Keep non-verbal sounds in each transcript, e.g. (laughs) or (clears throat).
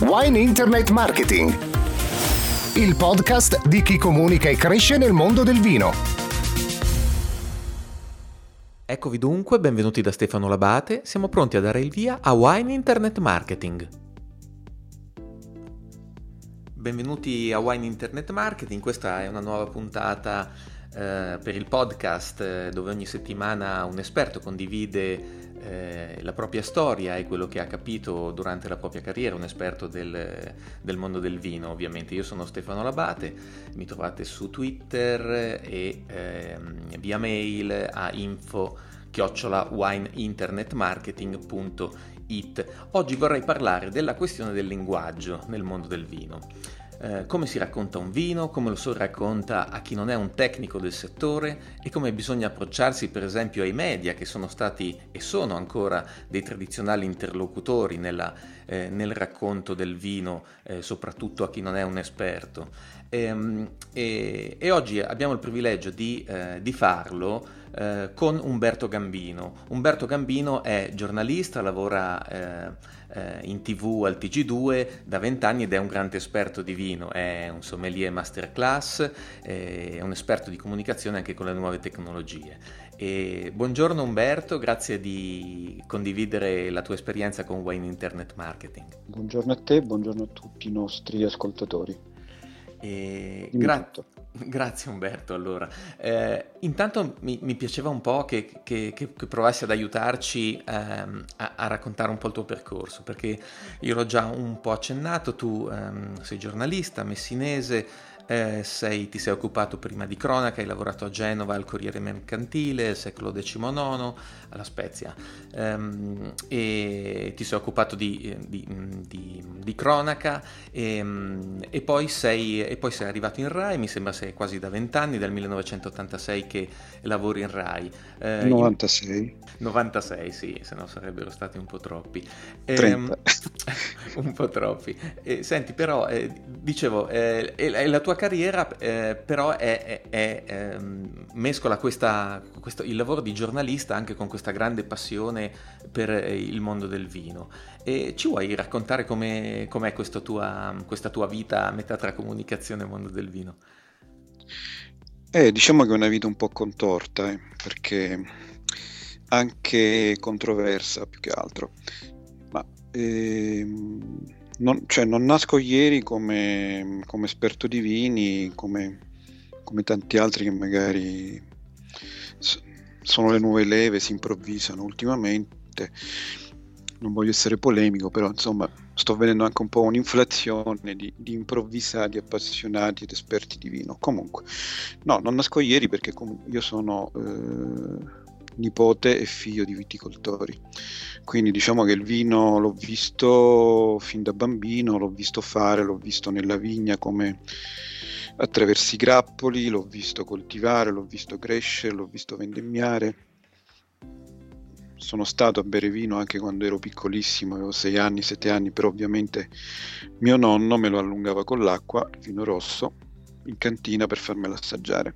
Wine Internet Marketing, il podcast di chi comunica e cresce nel mondo del vino. Eccovi dunque, benvenuti da Stefano Labate, siamo pronti a dare il via a Wine Internet Marketing. Benvenuti a Wine Internet Marketing, questa è una nuova puntata eh, per il podcast eh, dove ogni settimana un esperto condivide eh, la propria storia e quello che ha capito durante la propria carriera, un esperto del, del, mondo del vino ovviamente. Io sono Stefano Labate, mi trovate su Twitter e eh, via mail a info chiocciolawineinternetmarketing.it. Oggi vorrei parlare della questione del linguaggio nel mondo del vino. Eh, come si racconta un vino, come lo si racconta a chi non è un tecnico del settore e come bisogna approcciarsi per esempio ai media che sono stati e sono ancora dei tradizionali interlocutori nella, eh, nel racconto del vino, eh, soprattutto a chi non è un esperto. E, ehm, e, e oggi abbiamo il privilegio di, eh, di farlo eh, con Umberto Gambino. Umberto Gambino è giornalista, lavora eh, in tv al TG2 da vent'anni ed è un grande esperto di vino, è un sommelier masterclass, è un esperto di comunicazione anche con le nuove tecnologie. E buongiorno Umberto, grazie di condividere la tua esperienza con Wine Internet Marketing. Buongiorno a te, buongiorno a tutti i nostri ascoltatori. E gra- (laughs) grazie Umberto, allora. Eh, intanto mi, mi, piaceva un po' che, che, che, che provassi ad aiutarci ehm, a, a, raccontare un po' il tuo percorso, perché io l'ho già un po' accennato, tu ehm, sei giornalista messinese, eh, sei, ti sei occupato prima di cronaca, hai lavorato a Genova al Corriere Mercantile, secolo XIX, alla Spezia, ehm, e ti sei occupato di, di, di, di cronaca e, ehm, e, poi sei, e, poi sei, arrivato in RAI, mi sembra sei quasi da vent'anni, dal 1986 che lavori in RAI. Eh, 96. In, 96, sì, se no sarebbero stati un po' troppi. Eh, (laughs) un po' troppi. Eh, senti, però, eh, dicevo, eh, la tua carriera eh, però è, è, è ehm, mescola questa, questo, il lavoro di giornalista anche con questa grande passione per eh, il mondo del vino. E ci vuoi raccontare com'è, com'è tua, questa tua vita a metà tra comunicazione e mondo del vino? Eh, diciamo che è una vita un po' contorta, eh, perché anche controversa più che altro. Ma ehm non, cioè, non nasco ieri come, come, esperto di vini, come, come tanti altri che magari sono le nuove leve, si improvvisano ultimamente. Non voglio essere polemico, però insomma sto vedendo anche un po' un'inflazione di, di improvvisati, appassionati ed esperti di vino. Comunque, no, non nasco ieri perché io sono eh, nipote e figlio di viticoltori. Quindi diciamo che il vino l'ho visto fin da bambino, l'ho visto fare, l'ho visto nella vigna come attraverso i grappoli, l'ho visto coltivare, l'ho visto crescere, l'ho visto vendemmiare. Sono stato a bere vino anche quando ero piccolissimo, avevo 6 anni, 7 anni, però ovviamente mio nonno me lo allungava con l'acqua, il vino rosso, in cantina per farmelo assaggiare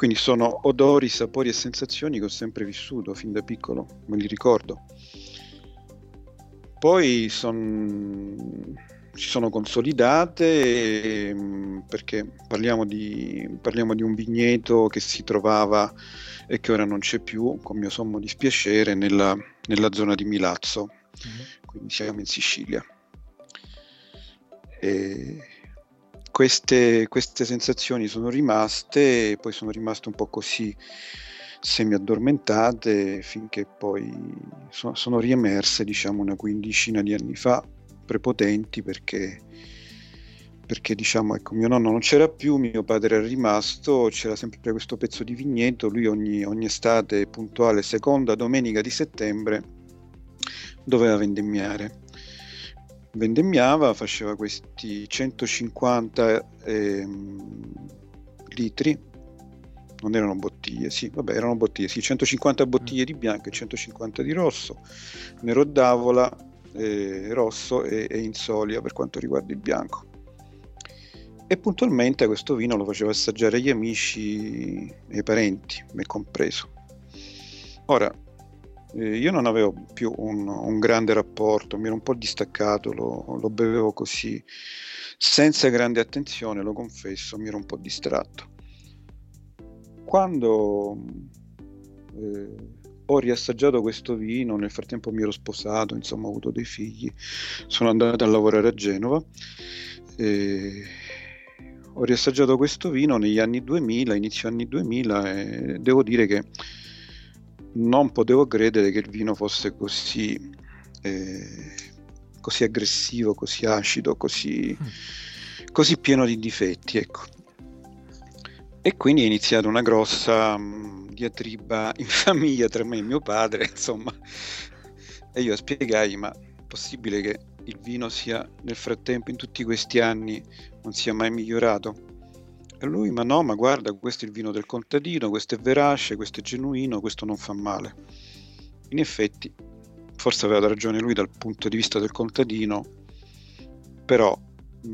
quindi sono odori, sapori e sensazioni che ho sempre vissuto fin da piccolo, me li ricordo. Poi son, si sono consolidate ehm, perché parliamo di, parliamo di, un vigneto che si trovava e che ora non c'è più, con mio sommo dispiacere, nella, nella zona di Milazzo, mm-hmm. quindi siamo in Sicilia. E queste, queste sensazioni sono rimaste, poi sono rimaste un po' così semi-addormentate finché poi so, sono riemerse diciamo una quindicina di anni fa prepotenti perché, perché diciamo ecco mio nonno non c'era più, mio padre era rimasto, c'era sempre questo pezzo di vigneto, lui ogni, ogni estate puntuale seconda domenica di settembre doveva vendemmiare vendemmiava, faceva questi 150 ehm, litri, non erano bottiglie, sì, vabbè, erano bottiglie, sì, 150 bottiglie di bianco e 150 di rosso, nero d'avola, eh, rosso e, e insolia per quanto riguarda il bianco. E puntualmente questo vino lo faceva assaggiare agli amici e ai parenti, me compreso. Ora, eh, io non avevo più un, un, grande rapporto, mi ero un po' distaccato, lo, lo, bevevo così, senza grande attenzione, lo confesso, mi ero un po' distratto. Quando eh, ho riassaggiato questo vino, nel frattempo mi ero sposato, insomma ho avuto dei figli, sono andato a lavorare a Genova. Eh, ho riassaggiato questo vino negli anni 2000, inizio anni 2000 e devo dire che non potevo credere che il vino fosse così, eh, così aggressivo, così acido, così, così, pieno di difetti. Ecco. E quindi è iniziata una grossa mh, mm, diatriba in (laughs) famiglia tra me e mio padre, insomma. E io spiegai, ma è possibile che il vino sia nel frattempo, in tutti questi anni, non sia mai migliorato? E lui, ma no, ma guarda, questo è il vino del contadino, questo è verace, questo è genuino, questo non fa male. In effetti, forse aveva ragione lui dal punto di vista del contadino, però mh,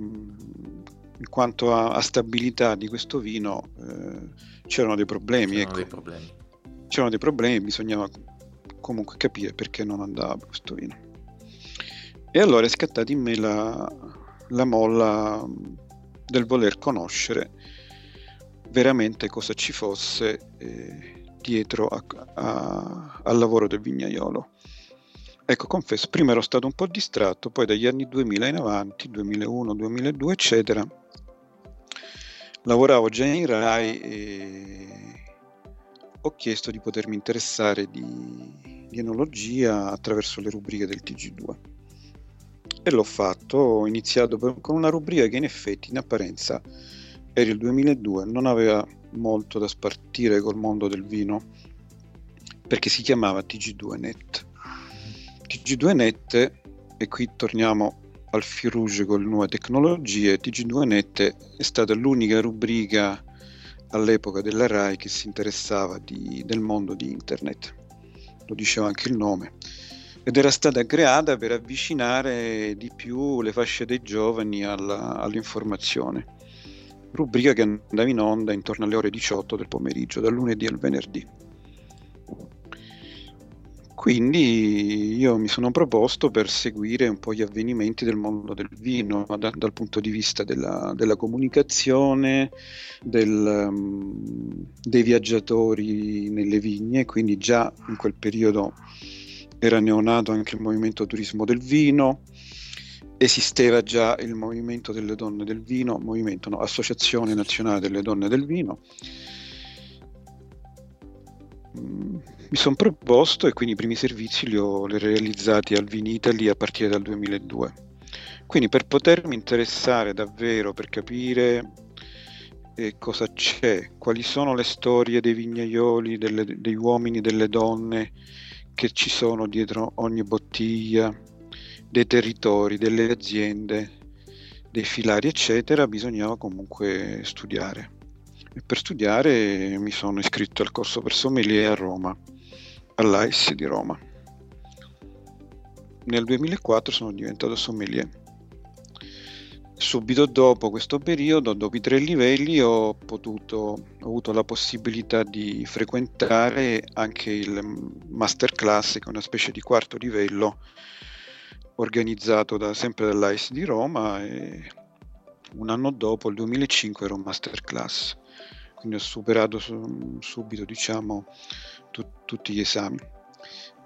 in quanto a, a, stabilità di questo vino eh, c'erano dei problemi. C'erano, ecco. dei problemi. c'erano dei problemi, bisognava comunque capire perché non andava questo vino. E allora è scattata in me la, la molla del voler conoscere veramente cosa ci fosse eh, dietro a, a, al lavoro del vignaiolo. Ecco, confesso, prima ero stato un po' distratto, poi dagli anni 2000 in avanti, 2001, 2002, eccetera, lavoravo già in RAI e ho chiesto di potermi interessare di, di enologia attraverso le rubriche del TG2. E l'ho fatto, ho iniziato con una rubrica che in effetti in apparenza era il 2002, non aveva molto da spartire col mondo del vino perché si chiamava TG2Net. TG2Net, e qui torniamo al fil con le nuove tecnologie, TG2Net è stata l'unica rubrica all'epoca della RAI che si interessava di, del mondo di internet, lo diceva anche il nome, ed era stata creata per avvicinare di più le fasce dei giovani alla, all'informazione rubrica che andava in onda intorno alle ore 18 del pomeriggio, dal lunedì al venerdì. Quindi io mi sono proposto per seguire un po' gli avvenimenti del mondo del vino da, dal punto di vista della, della comunicazione, del, um, dei viaggiatori nelle vigne, quindi già in quel periodo era neonato anche il movimento turismo del vino, esisteva già il movimento delle donne del vino, movimento no, Associazione Nazionale delle Donne del Vino. Mm, mi sono proposto e quindi i primi servizi li ho realizzati al Vinitali a partire dal 2002. Quindi per potermi interessare davvero, per capire eh, cosa c'è, quali sono le storie dei vignaioli, delle, degli uomini, delle donne che ci sono dietro ogni bottiglia, dei territori, delle aziende, dei filari, eccetera, bisognava comunque studiare. E per studiare mi sono iscritto al corso per sommelier a Roma, all'AIS di Roma. Nel 2004 sono diventato sommelier. Subito dopo questo periodo, dopo i tre livelli, ho, potuto, ho avuto la possibilità di frequentare anche il masterclass, che è una specie di quarto livello organizzato da, sempre dall'AIS di Roma e un anno dopo, il 2005, ero un masterclass, quindi ho superato su, subito diciamo, tu, tutti gli esami.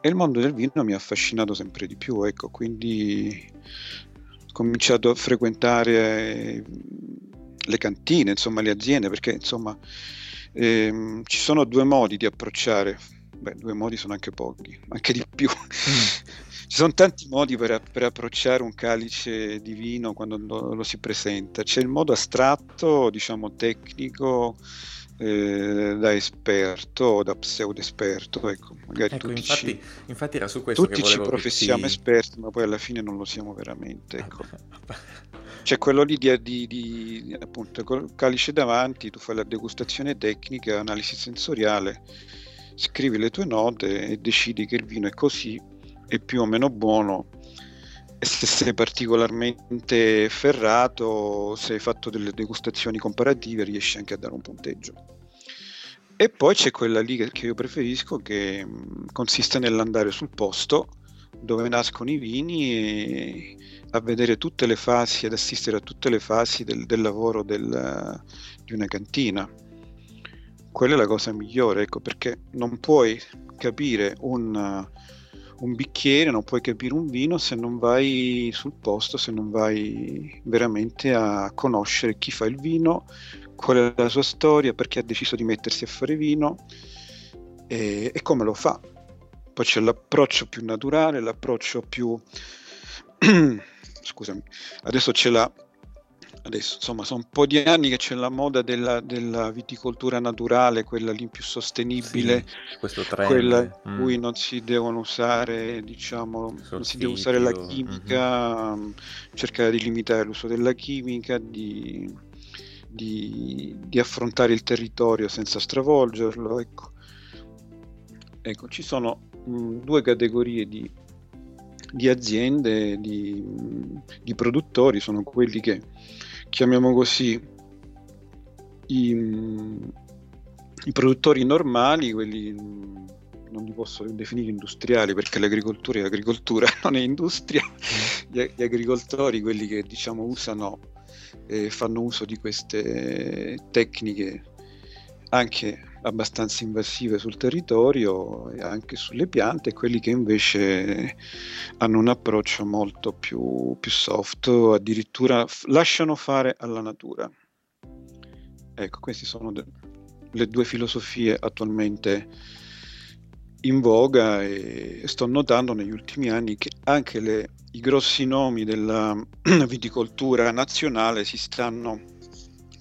E il mondo del vino mi ha affascinato sempre di più, ecco, quindi ho cominciato a frequentare le cantine, insomma le aziende, perché insomma ehm, ci sono due modi di approcciare, beh due modi sono anche pochi, anche di più. Mm. (laughs) Ci sono tanti modi per, per, approcciare un calice di vino quando lo, lo, si presenta. C'è il modo astratto, diciamo tecnico, eh, da esperto o da pseudo esperto. Ecco, magari ecco, tutti, infatti, ci, infatti era su questo tutti ci professiamo ti... esperti, ma poi alla fine non lo siamo veramente. Ecco. C'è quello lì di, di, di appunto col calice davanti, tu fai la degustazione tecnica, analisi sensoriale, scrivi le tue note e decidi che il vino è così è più o meno buono e se sei particolarmente ferrato, se hai fatto delle degustazioni comparative, riesci anche a dare un punteggio. E poi c'è quella lì che, io preferisco che mh, consiste nell'andare sul posto dove nascono i vini e a vedere tutte le fasi, ad assistere a tutte le fasi del, del lavoro del, di una cantina. Quella è la cosa migliore, ecco, perché non puoi capire un, un bicchiere, non puoi capire un vino se non vai sul posto, se non vai veramente a conoscere chi fa il vino, qual è la sua storia, perché ha deciso di mettersi a fare vino e, e come lo fa. Poi c'è l'approccio più naturale, l'approccio più... (clears throat) Scusami, adesso c'è la... Adesso, insomma, sono un po' di anni che c'è la moda della, della viticoltura naturale, quella lì più sostenibile, sì, questo trend. quella in mm. cui non si devono usare, diciamo, non si deve usare la chimica, mm-hmm. cercare di limitare l'uso della chimica, di, di, di affrontare il territorio senza stravolgerlo. Ecco. ecco ci sono mh, mm, due categorie di, di aziende, di, di, produttori, sono quelli che chiamiamo così i, i produttori normali, quelli non li posso definire industriali perché l'agricoltura è agricoltura, (laughs) non è industria, mm. gli, gli agricoltori, quelli che diciamo usano e fanno uso di queste tecniche anche abbastanza invasive sul territorio e anche sulle piante, e quelli che invece hanno un approccio molto più, più soft, addirittura f- lasciano fare alla natura. Ecco, queste sono de- le due filosofie attualmente in voga e sto notando negli ultimi anni che anche le, i grossi nomi della (clears throat) viticoltura nazionale si stanno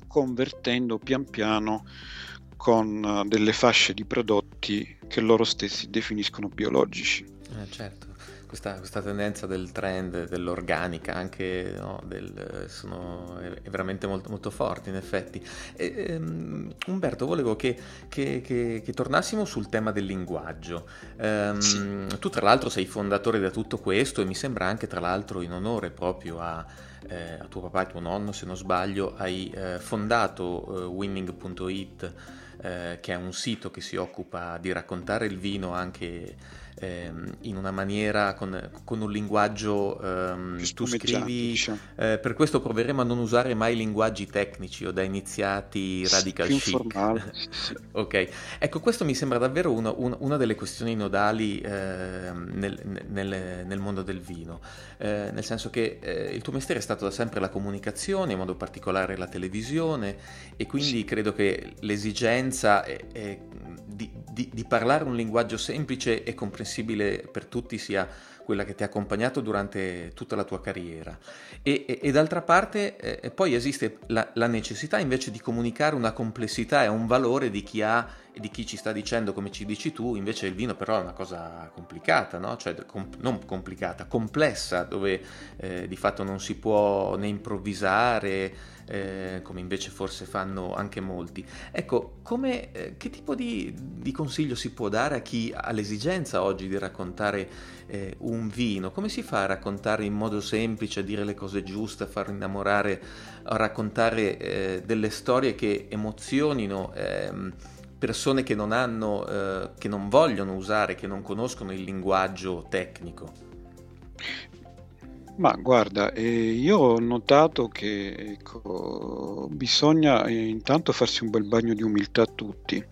convertendo pian piano con eh, delle fasce di prodotti che loro stessi definiscono biologici. Eh, certo, questa, questa, tendenza del trend, dell'organica, anche no, del, sono, è veramente molto, molto forte in effetti. E, um, Umberto, volevo che, che, che, che, tornassimo sul tema del linguaggio. Um, sì. Tu tra l'altro sei fondatore di tutto questo e mi sembra anche tra l'altro in onore proprio a eh, a tuo papà e tuo nonno, se non sbaglio, hai eh, fondato eh, winning.it eh, che è un sito che si occupa di raccontare il vino anche ehm, in una maniera con, con un linguaggio ehm, tu scrivi diciamo. eh, per questo proveremo a non usare mai linguaggi tecnici o da iniziati radical Più chic (laughs) ok ecco questo mi sembra davvero una, una, una delle questioni nodali eh, nel, nel, nel, mondo del vino eh, nel senso che eh, il tuo mestiere è stato da sempre la comunicazione in modo particolare la televisione e quindi sì. credo che l'esigenza è, è di, di, di parlare un linguaggio semplice e comprensibile per tutti sia quella che ti ha accompagnato durante tutta la tua carriera. E, e, e d'altra parte eh, poi esiste la, la, necessità invece di comunicare una complessità e un valore di chi ha e di chi ci sta dicendo come ci dici tu, invece il vino però è una cosa complicata, no? cioè com- non complicata, complessa, dove eh, di fatto non si può né improvvisare, eh, come invece forse fanno anche molti. Ecco, come, eh, che tipo di, di, consiglio si può dare a chi ha l'esigenza oggi di raccontare eh, un vino? Come si fa a raccontare in modo semplice, a dire le cose giuste, a far innamorare, a raccontare eh, delle storie che emozionino? Ehm, persone che non hanno, eh, che non vogliono usare, che non conoscono il linguaggio tecnico? Ma guarda, eh, io ho notato che ecco, bisogna eh, intanto farsi un bel bagno di umiltà a tutti.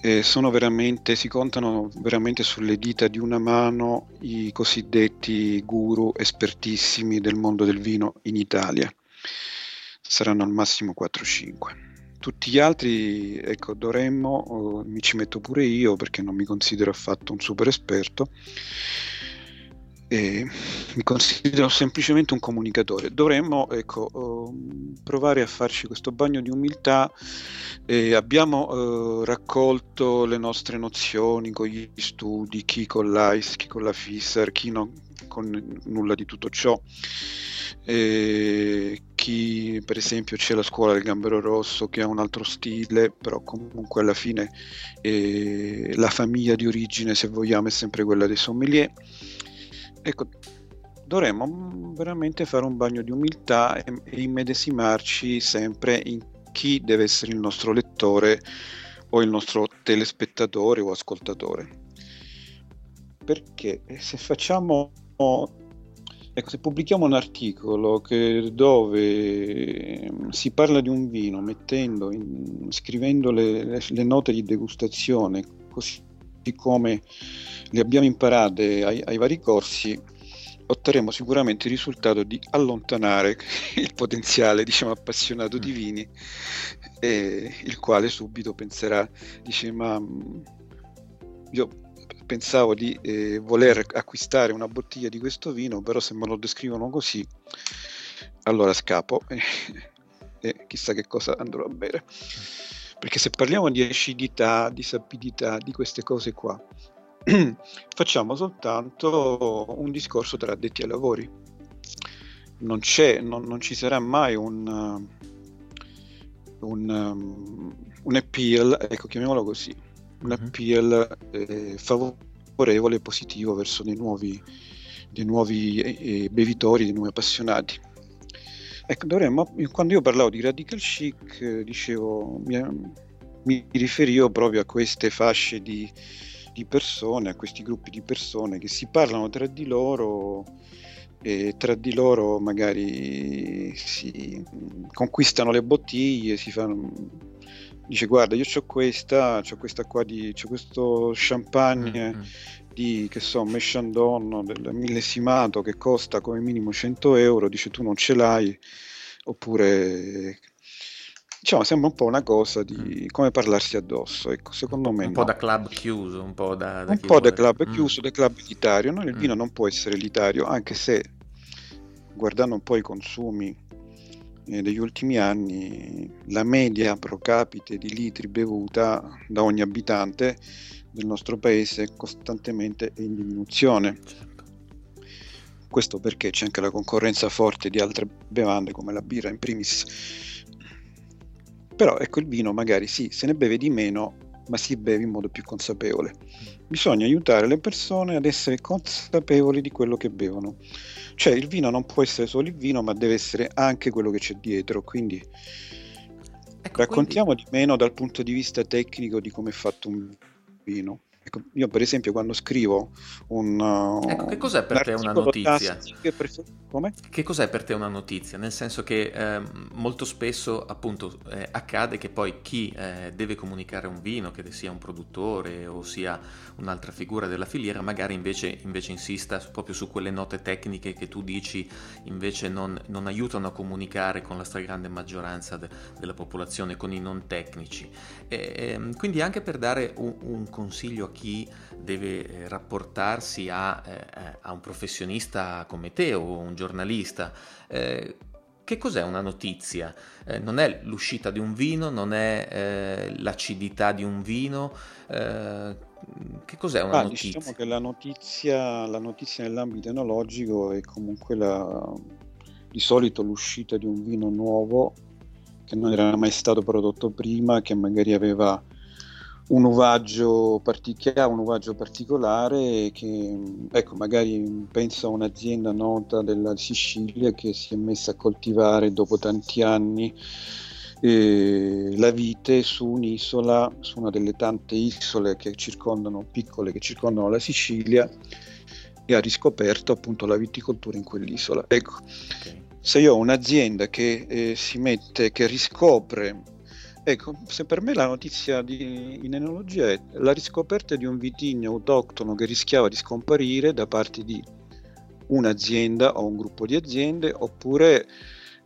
Eh, si contano veramente sulle dita di una mano i cosiddetti guru espertissimi del mondo del vino in Italia. Saranno al massimo 4-5. Tutti gli altri, ecco, dovremmo, oh, mi ci metto pure io perché non mi considero affatto un super esperto, e mi considero semplicemente un comunicatore. Dovremmo ecco, uh, provare a farci questo bagno di umiltà. Eh, abbiamo uh, raccolto le nostre nozioni con gli studi, chi con l'AIS, chi con la FISAR, chi non con nulla di tutto ciò. Eh, chi per esempio c'è la scuola del Gambero Rosso che ha un altro stile, però comunque alla fine eh, la famiglia di origine, se vogliamo, è sempre quella dei sommelier Ecco, dovremmo veramente fare un bagno di umiltà e, e immedesimarci sempre in chi deve essere il nostro lettore o il nostro telespettatore o ascoltatore. Perché se facciamo Ecco, se pubblichiamo un articolo che, dove si parla di un vino mettendo in, scrivendo le, le, le, note di degustazione così come le abbiamo imparate ai, ai vari corsi, otterremo sicuramente il risultato di allontanare (laughs) il potenziale diciamo, appassionato di mm. vini, eh, il quale subito penserà, dice ma io pensavo di eh, voler acquistare una bottiglia di questo vino, però se me lo descrivono così, allora scappo (laughs) e, chissà che cosa andrò a bere. Perché se parliamo di acidità, di sapidità, di queste cose qua, (clears throat) facciamo soltanto un discorso tra addetti ai lavori. Non, non, non ci sarà mai un, un, um, un appeal, ecco, chiamiamolo così, un mhm. appeal eh, favorevole e positivo verso dei nuovi, dei nuovi eh, eh, bevitori, dei nuovi appassionati. Ecco, dovremmo, quando io parlavo di radical chic, eh, dicevo, mi, mi, riferivo proprio a queste fasce di, di, persone, a questi gruppi di persone che si parlano tra di loro e tra di loro magari si conquistano le bottiglie, si fanno dice guarda io ho questa, ho questa qua di, c'ho questo champagne mm-hmm. di, che so, Meshandon del millesimato che costa come minimo 100 euro, dice tu non ce l'hai, oppure diciamo sembra un po' una cosa di mm. come parlarsi addosso ecco secondo me un no. po' da club chiuso un po' da, da un po' da club mm. chiuso da club elitario no? il mm. vino non può essere elitario anche se guardando un po' i consumi eh, degli ultimi anni la media pro capite di litri bevuta da ogni abitante del nostro paese è costantemente in diminuzione. Certo. Questo perché c'è anche la concorrenza forte di altre bevande come la birra in primis. Però ecco il vino magari sì, se ne beve di meno, ma si beve in modo più consapevole. Bisogna aiutare le persone ad essere consapevoli di quello che bevono. Cioè il vino non può essere solo il vino, ma deve essere anche quello che c'è dietro. Quindi ecco, raccontiamo quindi... di meno dal punto di vista tecnico di come è fatto un vino. Ecco, io per esempio quando scrivo un... Uh, ecco, che cos'è per te una notizia? Come? Che cos'è per te una notizia? Nel senso che eh, molto spesso appunto eh, accade che poi chi eh, deve comunicare un vino, che sia un produttore o sia un'altra figura della filiera, magari invece, invece insista proprio su quelle note tecniche che tu dici invece non, non aiutano a comunicare con la stragrande maggioranza de- della popolazione, con i non tecnici. E, ehm, quindi anche per dare un, un consiglio a chi deve eh, rapportarsi a, eh, eh, a, un professionista come te o un giornalista. Eh, che cos'è una notizia? Eh, non è l'uscita di un vino, non è eh, l'acidità di un vino. che cos'è una ah, notizia? Diciamo che la notizia, la notizia nell'ambito enologico è comunque la, di solito l'uscita di un vino nuovo che non era mai stato prodotto prima, che magari aveva un uvaggio, partic- un uvaggio particolare che ecco, magari penso a un'azienda nota della Sicilia che si è messa a coltivare dopo tanti anni eh, la vite su un'isola, su una delle tante isole che circondano, piccole che circondano la Sicilia e ha riscoperto appunto la viticoltura in quell'isola. Ecco, okay. se io ho un'azienda che eh, si mette, che riscopre Ecco, se per me la notizia di, in enologia è la riscoperta di un vitigno autoctono che rischiava di scomparire da parte di un'azienda o un gruppo di aziende, oppure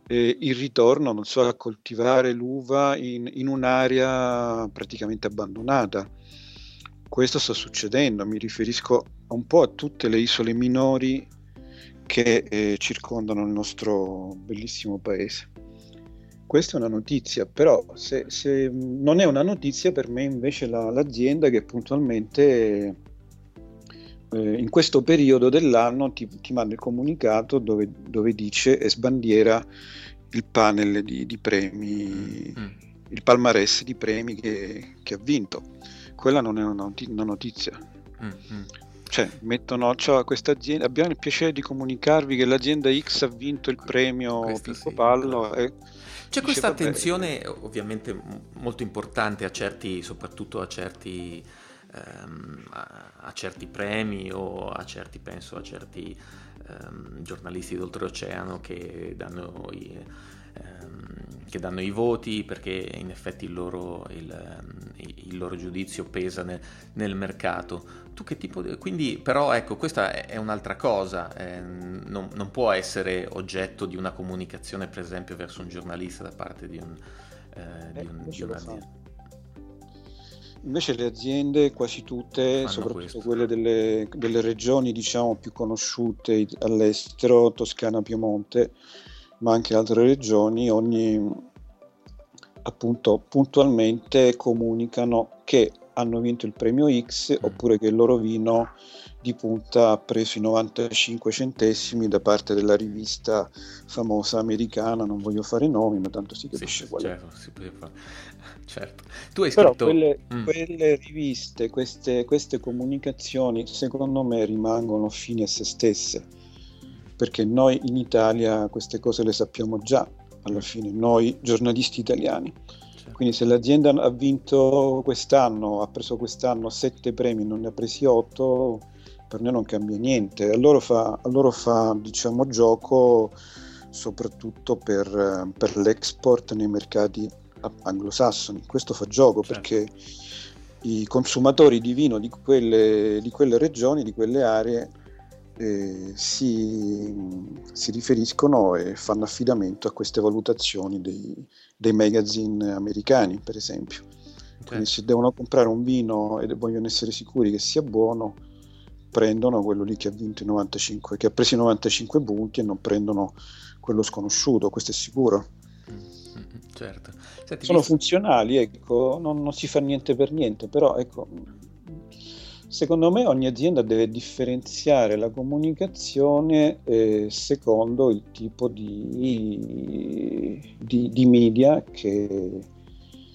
eh, il ritorno, non so, a coltivare l'uva in, in un'area praticamente abbandonata. Questo sta succedendo, mi riferisco un po' a tutte le isole minori che eh, circondano il nostro bellissimo paese questa è una notizia, però se, se non è una notizia per me invece la, l'azienda che puntualmente eh, in questo periodo dell'anno ti, ti manda il comunicato dove, dove, dice e sbandiera il panel di, di premi, mm. il palmarès di premi che, che, ha vinto. Quella non è una, notizia. Mm-hmm. Cioè, mettono cioè, questa azienda, abbiamo il piacere di comunicarvi che l'azienda X ha vinto il premio Pippo sì. Pallo. E, C'è questa attenzione ovviamente molto importante a certi, soprattutto a certi, ehm, a, a certi premi o a certi, penso, a certi ehm, giornalisti d'oltreoceano che danno i, ehm, che danno i voti perché in effetti il loro, il, ehm, il loro giudizio pesa nel, nel, mercato. Tu che tipo di... Quindi però ecco, questa è un'altra cosa, eh, non, non, può essere oggetto di una comunicazione per esempio verso un giornalista da parte di, un, eh, di, un, di un'azienda. Invece le aziende, quasi tutte, Fanno soprattutto questo. quelle delle, delle, regioni diciamo, più conosciute all'estero, Toscana, Piemonte, ma anche altre regioni, ogni appunto puntualmente comunicano che hanno vinto il premio X mm. oppure che il loro vino di punta ha preso i 95 centesimi da parte della rivista famosa americana, non voglio fare nomi, ma tanto si capisce sì, qual certo, è. Si (laughs) certo. Tu hai Però scritto... quelle, mm. quelle riviste, queste, queste comunicazioni, secondo me rimangono fini a se stesse, perché noi in Italia queste cose le sappiamo già, alla fine, noi giornalisti italiani. Certo. Quindi se l'azienda ha vinto quest'anno, ha preso quest'anno sette premi, non ne ha presi otto, per noi non cambia niente. A loro fa, a loro fa diciamo, gioco soprattutto per, per, l'export nei mercati anglosassoni. Questo fa gioco certo. perché i consumatori di vino di quelle, di quelle regioni, di quelle aree, eh, si, si, riferiscono e fanno affidamento a queste valutazioni dei, dei magazine americani, per esempio. Quindi se devono comprare un vino e vogliono essere sicuri che sia buono, prendono quello lì che ha vinto i 95, che ha preso i 95 punti e non prendono quello sconosciuto, questo è sicuro. Mm-hmm, certo. Senti, Sono funzionali, ecco, non, non, si fa niente per niente, però ecco, secondo me ogni azienda deve differenziare la comunicazione eh, secondo il tipo di, di, di media che,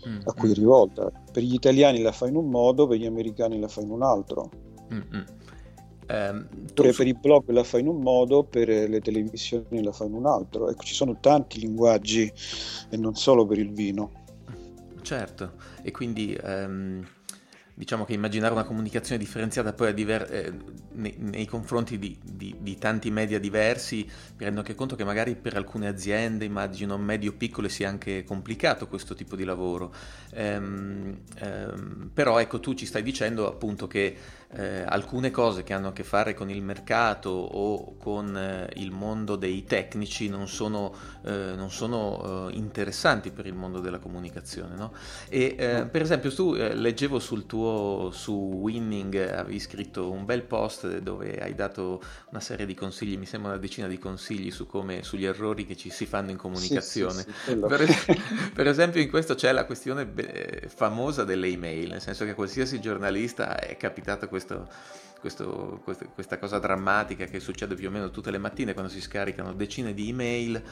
mm-hmm. a cui è rivolta. Per gli italiani la fa in un modo, per gli americani la fa in un altro. Mm-hmm. Eh, Pure per i blog la fa in un modo, per le televisioni la fa in un altro. Ecco, ci sono tanti linguaggi e non solo per il vino. Certo, e quindi ehm, diciamo che immaginare una comunicazione differenziata poi diver- eh, nei, nei, confronti di, di, di, tanti media diversi, mi rendo anche conto che magari per alcune aziende, immagino medio-piccole, sia anche complicato questo tipo di lavoro. Ehm, ehm, però ecco, tu ci stai dicendo appunto che eh, alcune cose che hanno a che fare con il mercato o con eh, il mondo dei tecnici non sono, eh, non sono eh, interessanti per il mondo della comunicazione. No? E eh, per esempio tu eh, leggevo sul tuo su Winning, avevi scritto un bel post dove hai dato una serie di consigli, mi sembra una decina di consigli su come, sugli errori che ci si fanno in comunicazione. Sì, sì, sì, per, (laughs) per, esempio in questo c'è la questione famosa delle email, nel senso che qualsiasi giornalista è capitato questo questo, questo, questa cosa drammatica che succede più o meno tutte le mattine quando si scaricano decine di email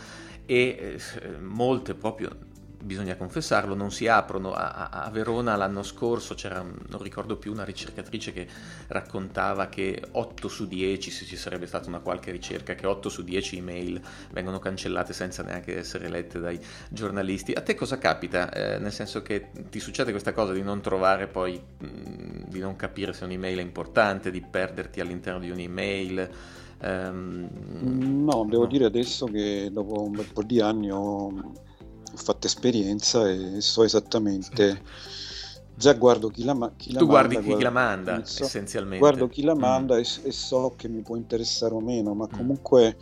e eh, molte proprio bisogna confessarlo, non si aprono. A, a, Verona l'anno scorso c'era, non ricordo più, una ricercatrice che raccontava che 8 su 10, se ci sarebbe stata una qualche ricerca, che 8 su 10 email vengono cancellate senza neanche essere lette dai giornalisti. A te cosa capita? Eh, nel senso che ti succede questa cosa di non trovare poi, mm, di non capire se un'email è importante, di perderti all'interno di un'email? Um, no, devo no. dire adesso che dopo un bel po' di anni ho ho fatto esperienza e so esattamente già guardo chi la, ma- chi la tu manda. Tu guardi chi la manda so, essenzialmente. Guardo chi la mm. manda mm. e, e, so che mi può interessare o meno, ma mm. comunque,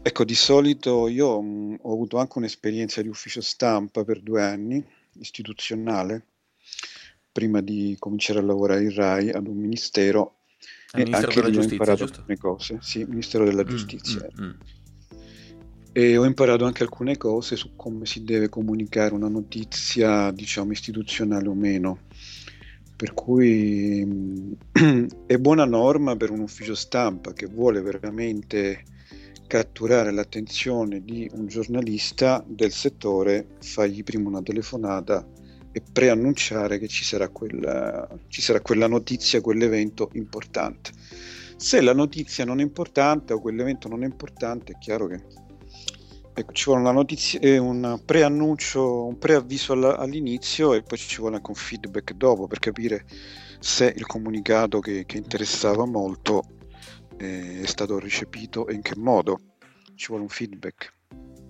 ecco, di solito io mh, mm, ho avuto anche un'esperienza di ufficio stampa per due anni, istituzionale, prima di cominciare a lavorare in RAI ad un ministero. Al e anche lì ho imparato alcune cose. Sì, Ministero della mm, Giustizia. Mm, e ho imparato anche alcune cose su come si deve comunicare una notizia, diciamo, istituzionale o meno. Per cui (clears throat) è buona norma per un ufficio stampa che vuole veramente catturare l'attenzione di un giornalista del settore, fargli prima una telefonata e preannunciare che ci sarà quella, ci sarà quella notizia, quell'evento importante. Se la notizia non è importante o quell'evento non è importante, è chiaro che ecco, ci vuole una notizia, eh, un preannuncio, un preavviso all'inizio e poi ci vuole anche un feedback dopo per capire se il comunicato che, che interessava molto eh, è stato recepito e in che modo. Ci vuole un feedback.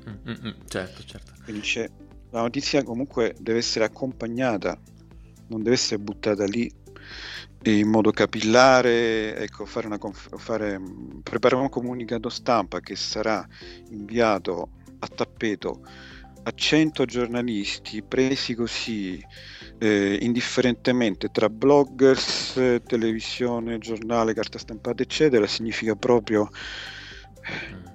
Mm-hmm, certo, certo. Quindi c'è, la notizia comunque deve essere accompagnata, non deve essere buttata lì in modo capillare, ecco, fare una conf- fare, preparare un comunicato stampa che sarà inviato a tappeto a 100 giornalisti presi così eh, indifferentemente tra bloggers, televisione, giornale, carta stampata, eccetera, significa proprio mm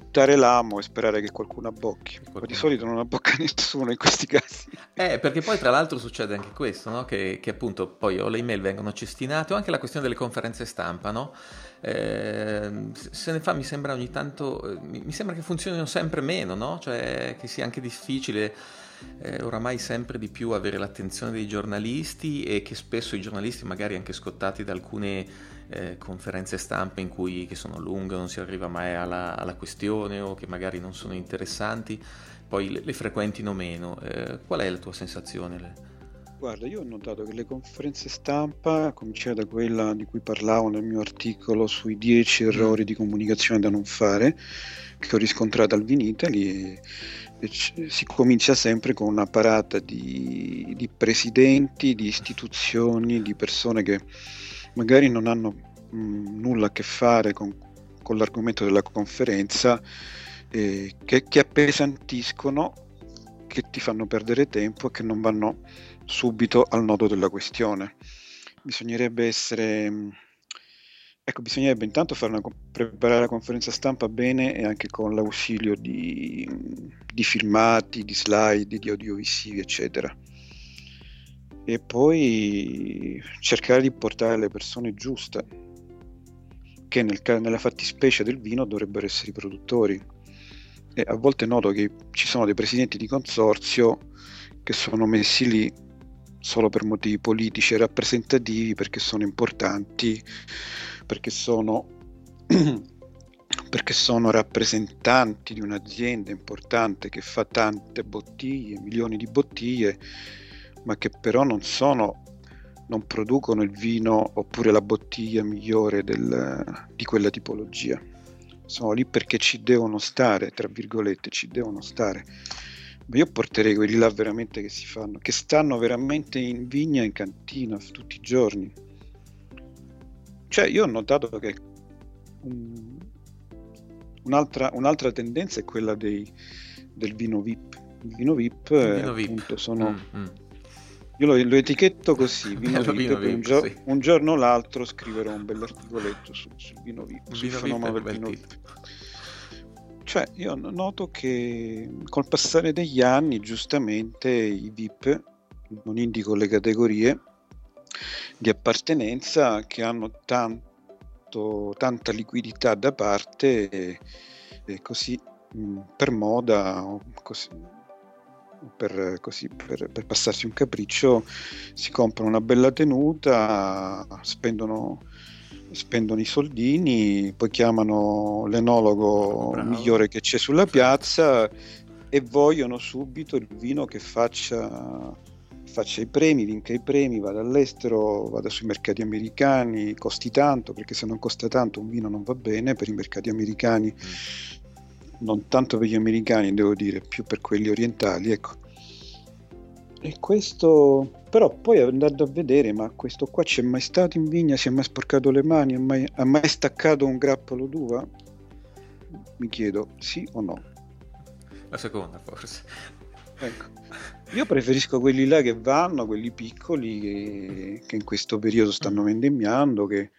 buttare l'amo e sperare che qualcuno abbocchi. Qualcuno. Ma di solito non abbocca (laughs) nessuno in questi casi. Eh, perché poi tra l'altro succede anche questo, no? che, che, appunto poi o le email vengono cestinate o anche la questione delle conferenze stampa, no? Eh, se ne fa mi sembra ogni tanto, eh, mi sembra che funzionino sempre meno, no? cioè che sia anche difficile eh, oramai sempre di più avere l'attenzione dei giornalisti e che spesso i giornalisti magari anche scottati da alcune eh, conferenze stampa in cui, che sono lunghe, non si arriva mai alla, alla, questione o che magari non sono interessanti, poi le, le frequentino meno. Eh, qual è la tua sensazione? Guarda, io ho notato che le conferenze stampa, a cominciare da quella di cui parlavo nel mio articolo sui 10 mm. errori di comunicazione da non fare, che ho riscontrato al Vinitali, si comincia sempre con una parata di, di presidenti, di istituzioni, di persone che magari non hanno mh, mm, nulla a che fare con, con, l'argomento della conferenza, eh, che, che appesantiscono, che ti fanno perdere tempo e che non vanno subito al nodo della questione. Bisognerebbe essere... Mm, ecco, bisognerebbe intanto una, preparare la conferenza stampa bene e anche con l'ausilio di, di filmati, di slide, di audiovisivi, eccetera e poi cercare di portare le persone giuste, che nel, nella fattispecie del vino dovrebbero essere i produttori. E a volte noto che ci sono dei presidenti di consorzio che sono messi lì solo per motivi politici e rappresentativi, perché sono importanti, perché sono, (clears throat) perché sono rappresentanti di un'azienda importante che fa tante bottiglie, milioni di bottiglie ma che però non sono non producono il vino oppure la bottiglia migliore del, di quella tipologia. Sono lì perché ci devono stare, tra virgolette, ci devono stare. Io porterei quelli là veramente che si fanno, che stanno veramente in vigna, in cantina tutti i giorni. Cioè, io ho notato che un, un'altra, un'altra, tendenza è quella dei, del vino VIP. Il vino VIP, il vino appunto, VIP. sono... Mm, mm io lo, lo etichetto così, (laughs) vino VIP, vino VIP un, gio- sì. un, giorno o l'altro scriverò un bell'articoletto su, sul vino VIP, vino sul fenomeno del vino VIP. Cioè, io noto che col passare degli anni, giustamente, i VIP, non indico le categorie di appartenenza, che hanno tanto, tanta liquidità da parte, e, e così mh, per moda, così, per, così, per, per, passarsi un capriccio, si comprano una bella tenuta, spendono, spendono i soldini, poi chiamano l'enologo Bravo. migliore che c'è sulla piazza e vogliono subito il vino che faccia, faccia i premi, vinca i premi, vada all'estero, vada sui mercati americani, costi tanto, perché se non costa tanto un vino non va bene per i mercati americani. Mm non tanto per gli americani, devo dire, più per quelli orientali, ecco. E questo, però poi andando a vedere, ma questo qua c'è mai stato in vigna, si è mai sporcato le mani, ha mai, ha mai staccato un grappolo d'uva? Mi chiedo, sì o no? La seconda forse. Ecco. Io preferisco quelli là che vanno, quelli piccoli che, che in questo periodo stanno vendemmiando, che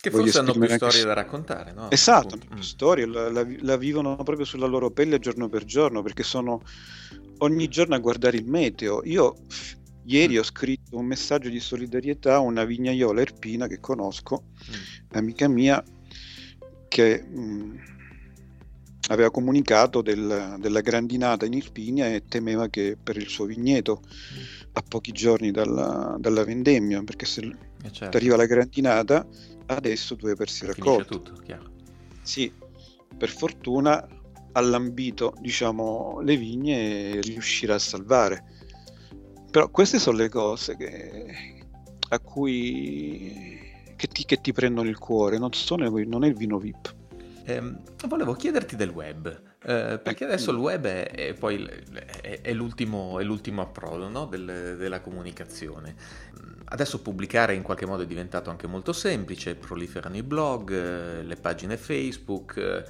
che forse hanno più storie da raccontare, no? Esatto, hanno più mm. storie, la, la, la, vivono proprio sulla loro pelle giorno per giorno, perché sono ogni giorno a guardare il meteo. Io ieri mm. ho scritto un messaggio di solidarietà a una vignaiola erpina che conosco, mm. amica mia, che mh, mm, aveva comunicato del, della grandinata in Irpinia e temeva che per il suo vigneto, mm. a pochi giorni dalla, dalla vendemmia, perché se eh certo. arriva la grandinata adesso due persi raccolto. tutto, chiaro. Sì, per fortuna allambito diciamo, le vigne e riuscire a salvare. Però queste sono le cose che, a cui che ti, che ti, prendono il cuore, non, sono, non è il vino VIP. Eh, volevo chiederti del web, eh, perché adesso il web è, è poi è, è, l'ultimo, è l'ultimo, approdo no? Del, della comunicazione. Adesso pubblicare in qualche modo è diventato anche molto semplice, proliferano i blog, eh, le pagine Facebook eh,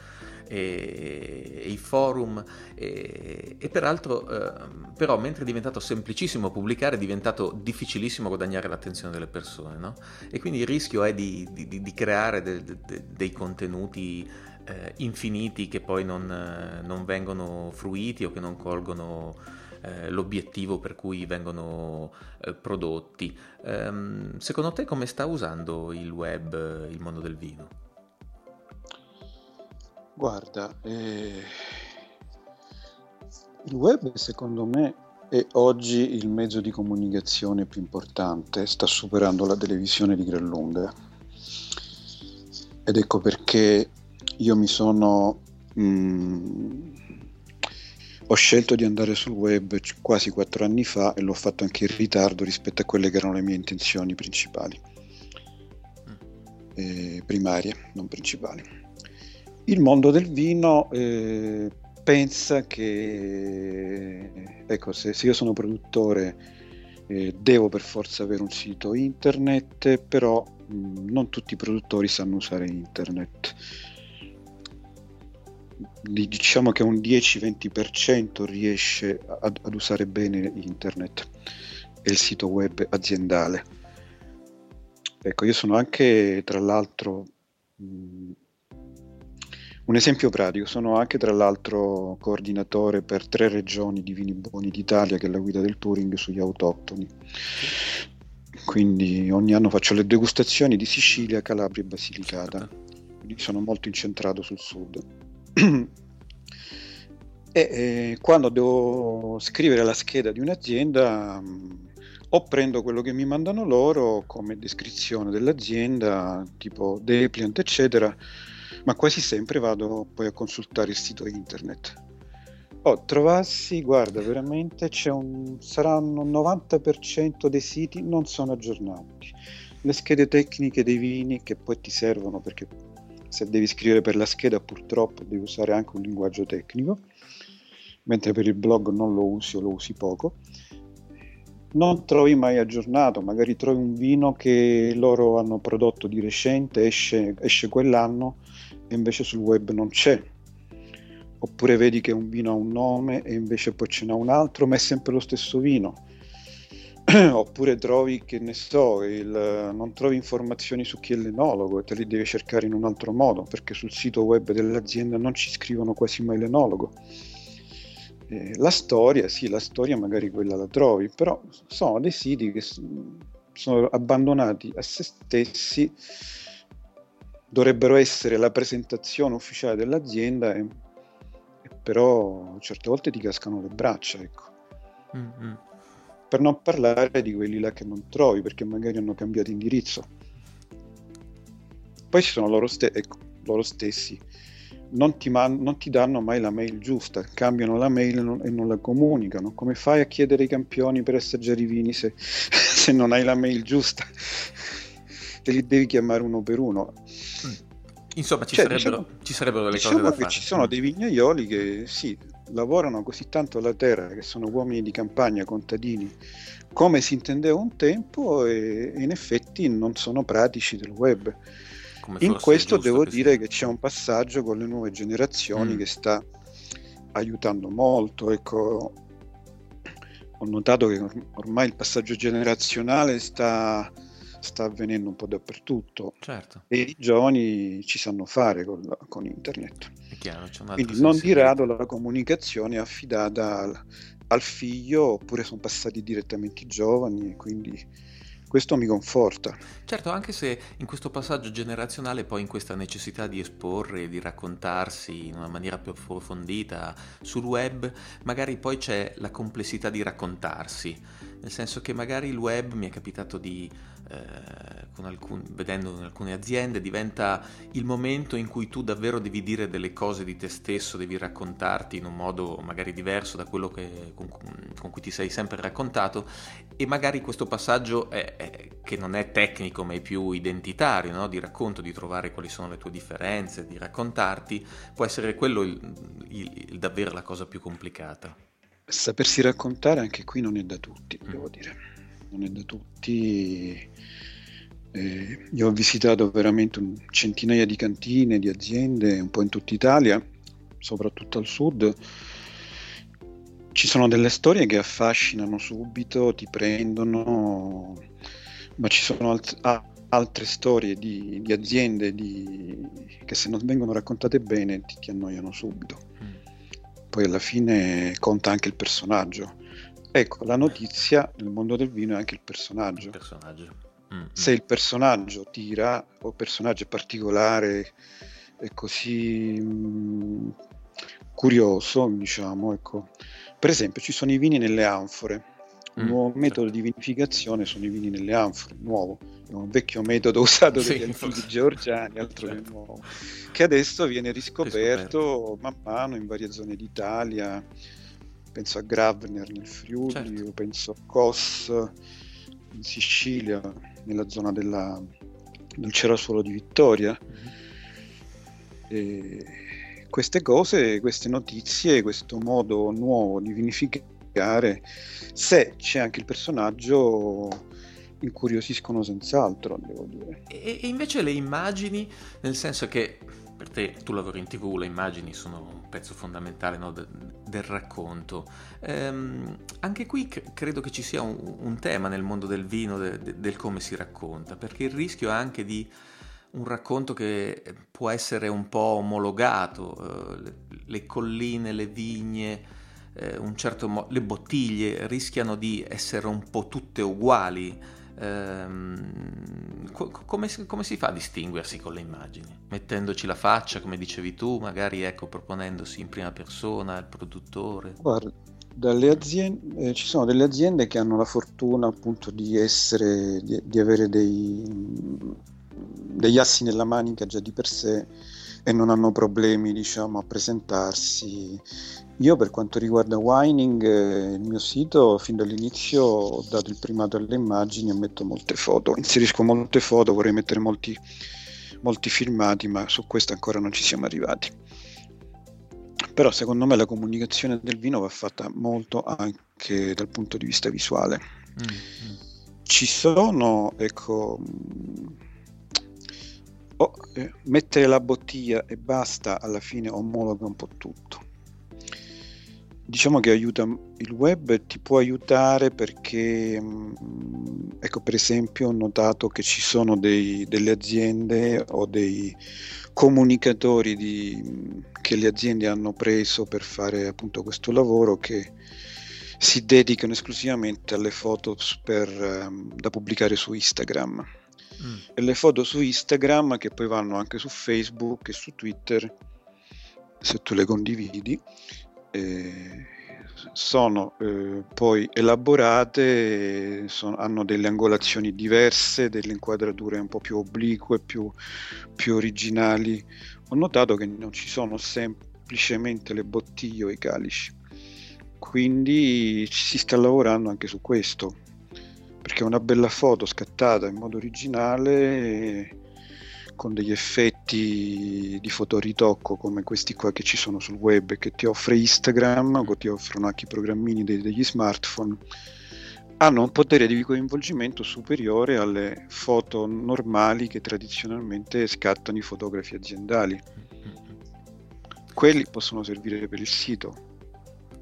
e, i forum e, e peraltro eh, però mentre è diventato semplicissimo pubblicare è diventato difficilissimo guadagnare l'attenzione delle persone no? e quindi il rischio è di, di, di creare de, de, dei contenuti eh, infiniti che poi non, eh, non, vengono fruiti o che non colgono eh, l'obiettivo per cui vengono eh, prodotti. Ehm, secondo te come sta usando il web il mondo del vino? Guarda, eh, il web secondo me è oggi il mezzo di comunicazione più importante, sta superando la televisione di gran lunga. Ed ecco perché io mi sono... Mm, ho scelto di andare sul web quasi quattro anni fa e l'ho fatto anche in ritardo rispetto a quelle che erano le mie intenzioni principali, eh, primarie, non principali. Il mondo del vino eh, pensa che, ecco, se, se io sono produttore eh, devo per forza avere un sito internet, però mh, mm, non tutti i produttori sanno usare internet diciamo che un 10-20% riesce ad, ad, usare bene internet e il sito web aziendale. Ecco, io sono anche tra l'altro mh, un esempio pratico, sono anche tra l'altro coordinatore per tre regioni di vini buoni d'Italia che è la guida del touring sugli autoctoni. Quindi ogni anno faccio le degustazioni di Sicilia, Calabria e Basilicata. Quindi sono molto incentrato sul sud. (clears throat) e eh, quando devo scrivere la scheda di un'azienda mh, o prendo quello che mi mandano loro come descrizione dell'azienda, tipo Depliant, eccetera, ma quasi sempre vado poi a consultare il sito internet. Oh, trovassi, guarda, veramente c'è un, saranno un 90% dei siti non sono aggiornati. Le schede tecniche dei vini che poi ti servono perché se devi scrivere per la scheda purtroppo devi usare anche un linguaggio tecnico, mentre per il blog non lo usi o lo usi poco. Non trovi mai aggiornato, magari trovi un vino che loro hanno prodotto di recente, esce, esce quell'anno e invece sul web non c'è. Oppure vedi che un vino ha un nome e invece poi ce n'è un altro, ma è sempre lo stesso vino (clears throat) oppure trovi che ne so, il, non trovi informazioni su chi è l'enologo e te li devi cercare in un altro modo perché sul sito web dell'azienda non ci scrivono quasi mai l'enologo. La storia, sì, la storia magari quella la trovi, però sono dei siti che sono abbandonati a se stessi, dovrebbero essere la presentazione ufficiale dell'azienda, e, e però certe volte ti cascano le braccia, ecco. Mm-hmm per non parlare di quelli là che non trovi perché magari hanno cambiato indirizzo. Poi ci sono loro, ste- ecco, loro stessi, non ti, man- non ti, danno mai la mail giusta, cambiano la mail e non, e non la comunicano. Come fai a chiedere ai campioni per assaggiare i vini se, (laughs) se non hai la mail giusta? Te li devi chiamare uno per uno. Insomma, ci, cioè, sarebbero, diciamo, ci sarebbero delle diciamo cose da fare. Ci sono dei vignaioli che sì, lavorano così tanto la terra, che sono uomini di campagna, contadini, come si intendeva un tempo e in effetti non sono pratici del web. in questo devo dire che c'è un passaggio con le nuove generazioni mm. che sta aiutando molto. Ecco, ho notato che ormai il passaggio generazionale sta sta avvenendo un po' dappertutto certo. e i giovani ci sanno fare con, con internet. Chiaro, Quindi non di rado la comunicazione è affidata al, al figlio oppure sono passati direttamente i giovani e quindi questo mi conforta. Certo, anche se in questo passaggio generazionale, poi in questa necessità di esporre, di raccontarsi in una maniera più approfondita sul web, magari poi c'è la complessità di raccontarsi, nel senso che magari il web mi è capitato di alcun, vedendo in alcune aziende, diventa il momento in cui tu davvero devi dire delle cose di te stesso, devi raccontarti in un modo magari diverso da quello che, con, con, cui ti sei sempre raccontato e magari questo passaggio è, è, che non è tecnico ma è più identitario, no? di racconto, di trovare quali sono le tue differenze, di raccontarti, può essere quello il, il, il, davvero la cosa più complicata. Sapersi raccontare anche qui non è da tutti, mm. devo dire, non è da tutti eh, io ho visitato veramente centinaia di cantine, di aziende, un po' in tutta Italia, soprattutto al sud. Ci sono delle storie che affascinano subito, ti prendono, ma ci sono alt- altre storie di, di aziende di, che se non vengono raccontate bene ti, ti annoiano subito. Mm. Poi alla fine conta anche il personaggio. Ecco, la notizia nel mondo del vino è anche il personaggio. Il personaggio Mm-hmm. Se il personaggio tira o personaggio è particolare e così mh, mm, curioso, diciamo, ecco. Per esempio, ci sono i vini nelle anfore. Un mm, nuovo certo. metodo di vinificazione sono i vini nelle anfore, nuovo, è un vecchio metodo (laughs) usato dagli antichi georgiani, altro certo. che nuovo, che adesso viene riscoperto, riscoperto man mano in varie zone d'Italia. Penso a Gravner nel Friuli, certo. penso a Kos in Sicilia, nella zona della, del Cerasuolo di Vittoria. E queste cose, queste notizie, questo modo nuovo di vinificare, se c'è anche il personaggio, incuriosiscono senz'altro, devo dire. E, e invece le immagini, nel senso che per te, tu lavori in tv, le immagini sono un pezzo fondamentale no, de, del racconto. Ehm, anche qui c- credo che ci sia un, un, tema nel mondo del vino, de, de, del come si racconta, perché il rischio è anche di un racconto che può essere un po' omologato, eh, le, colline, le vigne, eh, certo mo- le bottiglie rischiano di essere un po' tutte uguali Ehm, co- come, come, si fa a distinguersi con le immagini? Mettendoci la faccia, come dicevi tu, magari ecco, proponendosi in prima persona il produttore? Guarda, aziende, eh, ci sono delle aziende che hanno la fortuna appunto di essere, di, di avere dei, degli assi nella manica già di per sé e non hanno problemi diciamo a presentarsi io per quanto riguarda Wining, eh, il mio sito fin dall'inizio ho dato il primato alle immagini e metto molte foto, inserisco molte foto, vorrei mettere molti, molti filmati, ma su questo ancora non ci siamo arrivati. Però secondo me la comunicazione del vino va fatta molto anche dal punto di vista visuale. Mm-hmm. Ci sono, ecco, oh, eh, mettere la bottiglia e basta alla fine omologa un po' tutto. Diciamo che aiuta il web ti può aiutare perché mm, ecco per esempio ho notato che ci sono dei, delle aziende o dei comunicatori di, che le aziende hanno preso per fare appunto questo lavoro che si dedicano esclusivamente alle foto per, um, da pubblicare su Instagram mm. e le foto su Instagram che poi vanno anche su Facebook e su Twitter se tu le condividi eh, sono eh, poi elaborate, sono, hanno delle angolazioni diverse, delle inquadrature un po' più oblique, più, più originali. Ho notato che non ci sono semplicemente le bottiglie o i calici, quindi si sta lavorando anche su questo, perché una bella foto scattata in modo originale con degli effetti di fotoritocco come questi qua che ci sono sul web e che ti offre Instagram o ti offrono anche i programmini dei, degli smartphone hanno un potere di coinvolgimento superiore alle foto normali che tradizionalmente scattano i fotografi aziendali. Quelli possono servire per il sito,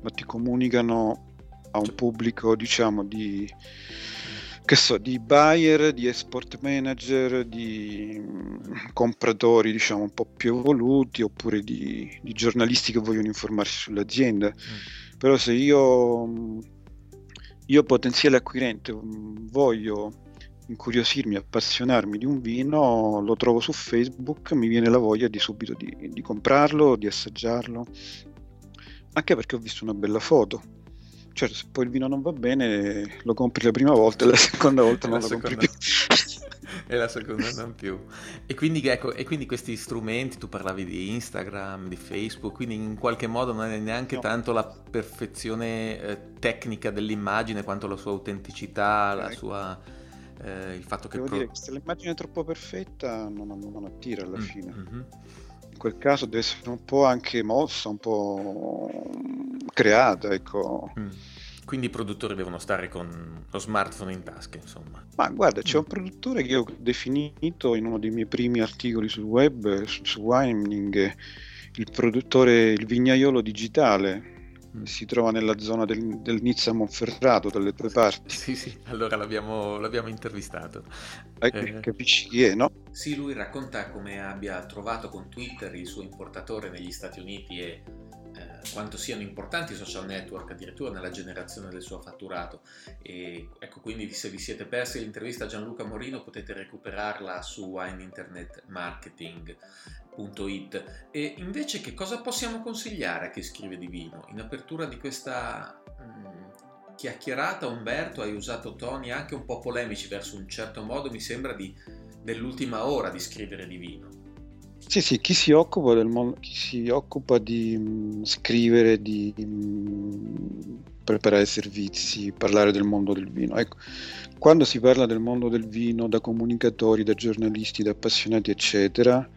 ma ti comunicano a un pubblico, diciamo, di che so, di buyer, di export manager, di mm, compratori diciamo un po' più evoluti oppure di, di giornalisti che vogliono informarsi sull'azienda. Mm. Però se io, mm, io potenziale acquirente voglio incuriosirmi, appassionarmi di un vino, lo trovo su Facebook, mi viene la voglia di subito di, di comprarlo, di assaggiarlo, anche perché ho visto una bella foto Certo, se poi il vino non va bene, lo compri la prima volta e la (laughs) seconda volta non lo compri più. (laughs) e la seconda non più. E quindi, ecco, e quindi questi strumenti, tu parlavi di Instagram, di Facebook, quindi in qualche modo non è neanche no. tanto la perfezione eh, tecnica dell'immagine quanto la sua autenticità, la sua, eh, il fatto che... Devo pro... dire se l'immagine è troppo perfetta non, non attira alla mm, fine. Mm-hmm. In quel caso deve essere un po' anche mossa, un po' creata, ecco. Mm. Quindi i produttori devono stare con lo smartphone in tasca, insomma. Ma guarda, c'è un mm. produttore che ho definito in uno dei miei primi articoli sul web, su, Wining, il produttore, il vignaiolo digitale. Mm. Si trova nella zona del, del Nizza Monferrato, dalle tue parti. Sì, sì, allora l'abbiamo, l'abbiamo intervistato. Eh, eh, capisci chi è, no? Sì, lui racconta come abbia trovato con Twitter il suo importatore negli Stati Uniti e quanto siano importanti i social network addirittura nella generazione del suo fatturato. E ecco quindi se vi siete persi l'intervista a Gianluca Morino potete recuperarla su wineinternetmarketing.it. E invece che cosa possiamo consigliare a chi scrive di vino? In apertura di questa mm, chiacchierata Umberto hai usato toni anche un po' polemici verso un certo modo mi sembra di, dell'ultima ora di scrivere di vino. Sì, sì, chi si occupa, del mondo, chi si occupa di mh, scrivere, di mh, preparare servizi, parlare del mondo del vino. Ecco, quando si parla del mondo del vino da comunicatori, da giornalisti, da appassionati, eccetera,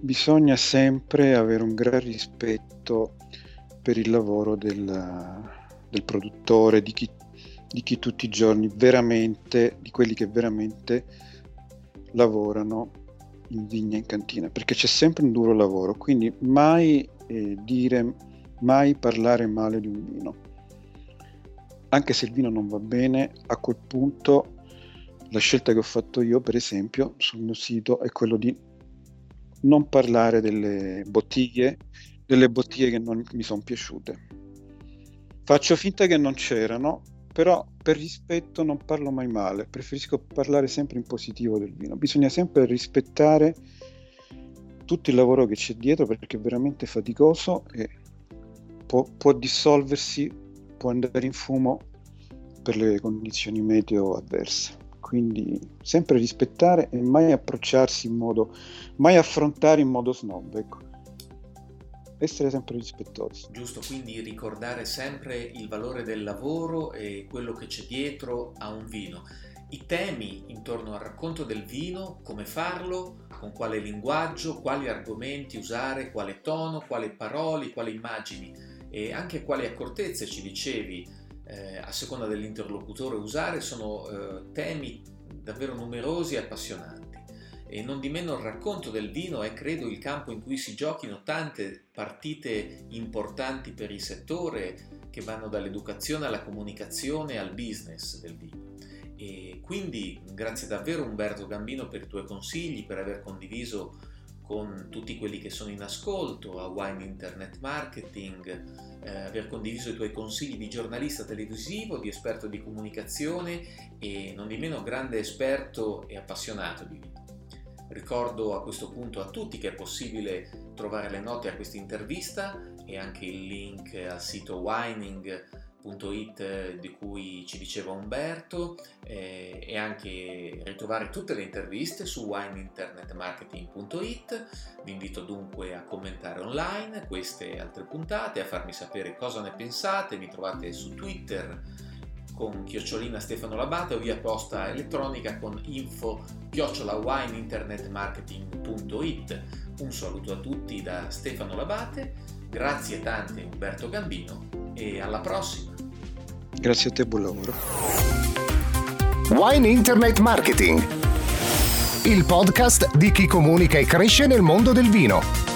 bisogna sempre avere un gran rispetto per il lavoro del, del produttore, di chi, di chi tutti i giorni veramente, di quelli che veramente lavorano in vigna in cantina perché c'è sempre un duro lavoro quindi mai eh, dire mai parlare male di un vino. Anche se il vino non va bene a quel punto la scelta che ho fatto io per esempio sul mio sito è quello di non parlare delle bottiglie delle bottiglie che non mi sono piaciute. Faccio finta che non c'erano però per rispetto non parlo mai male, preferisco parlare sempre in positivo del vino. Bisogna sempre rispettare tutto il lavoro che c'è dietro perché è veramente faticoso e può, può dissolversi, può andare in fumo per le condizioni meteo avverse. Quindi sempre rispettare e mai approcciarsi in modo, mai affrontare in modo snob. Ecco essere sempre rispettosi. Giusto, quindi ricordare sempre il valore del lavoro e quello che c'è dietro a un vino. I temi intorno al racconto del vino, come farlo, con quale linguaggio, quali argomenti usare, quale tono, quali parole, quali immagini e anche quali accortezze ci dicevi eh, a seconda dell'interlocutore usare sono eh, temi davvero numerosi e appassionanti e non di meno il racconto del vino è credo il campo in cui si giochino tante partite importanti per il settore che vanno dall'educazione alla comunicazione al business del vino. E quindi grazie davvero Umberto Gambino per i tuoi consigli, per aver condiviso con tutti quelli che sono in ascolto a Wine Internet Marketing, eh, aver condiviso i tuoi consigli di giornalista televisivo, di esperto di comunicazione e non di meno grande esperto e appassionato di vino. Ricordo a questo punto a tutti che è possibile trovare le note a questa intervista e anche il link al sito wining.it di cui ci diceva Umberto eh, e anche ritrovare tutte le interviste su wineinternetmarketing.it. Vi invito dunque a commentare online queste altre puntate, a farmi sapere cosa ne pensate, mi trovate su Twitter con chiocciolina Stefano Labate o via posta elettronica con info chiocciolawineinternetmarketing.it. Un saluto a tutti da Stefano Labate, grazie tante Umberto Gambino e alla prossima. Grazie a te, buon lavoro. Wine Internet Marketing, il podcast di chi comunica e cresce nel mondo del vino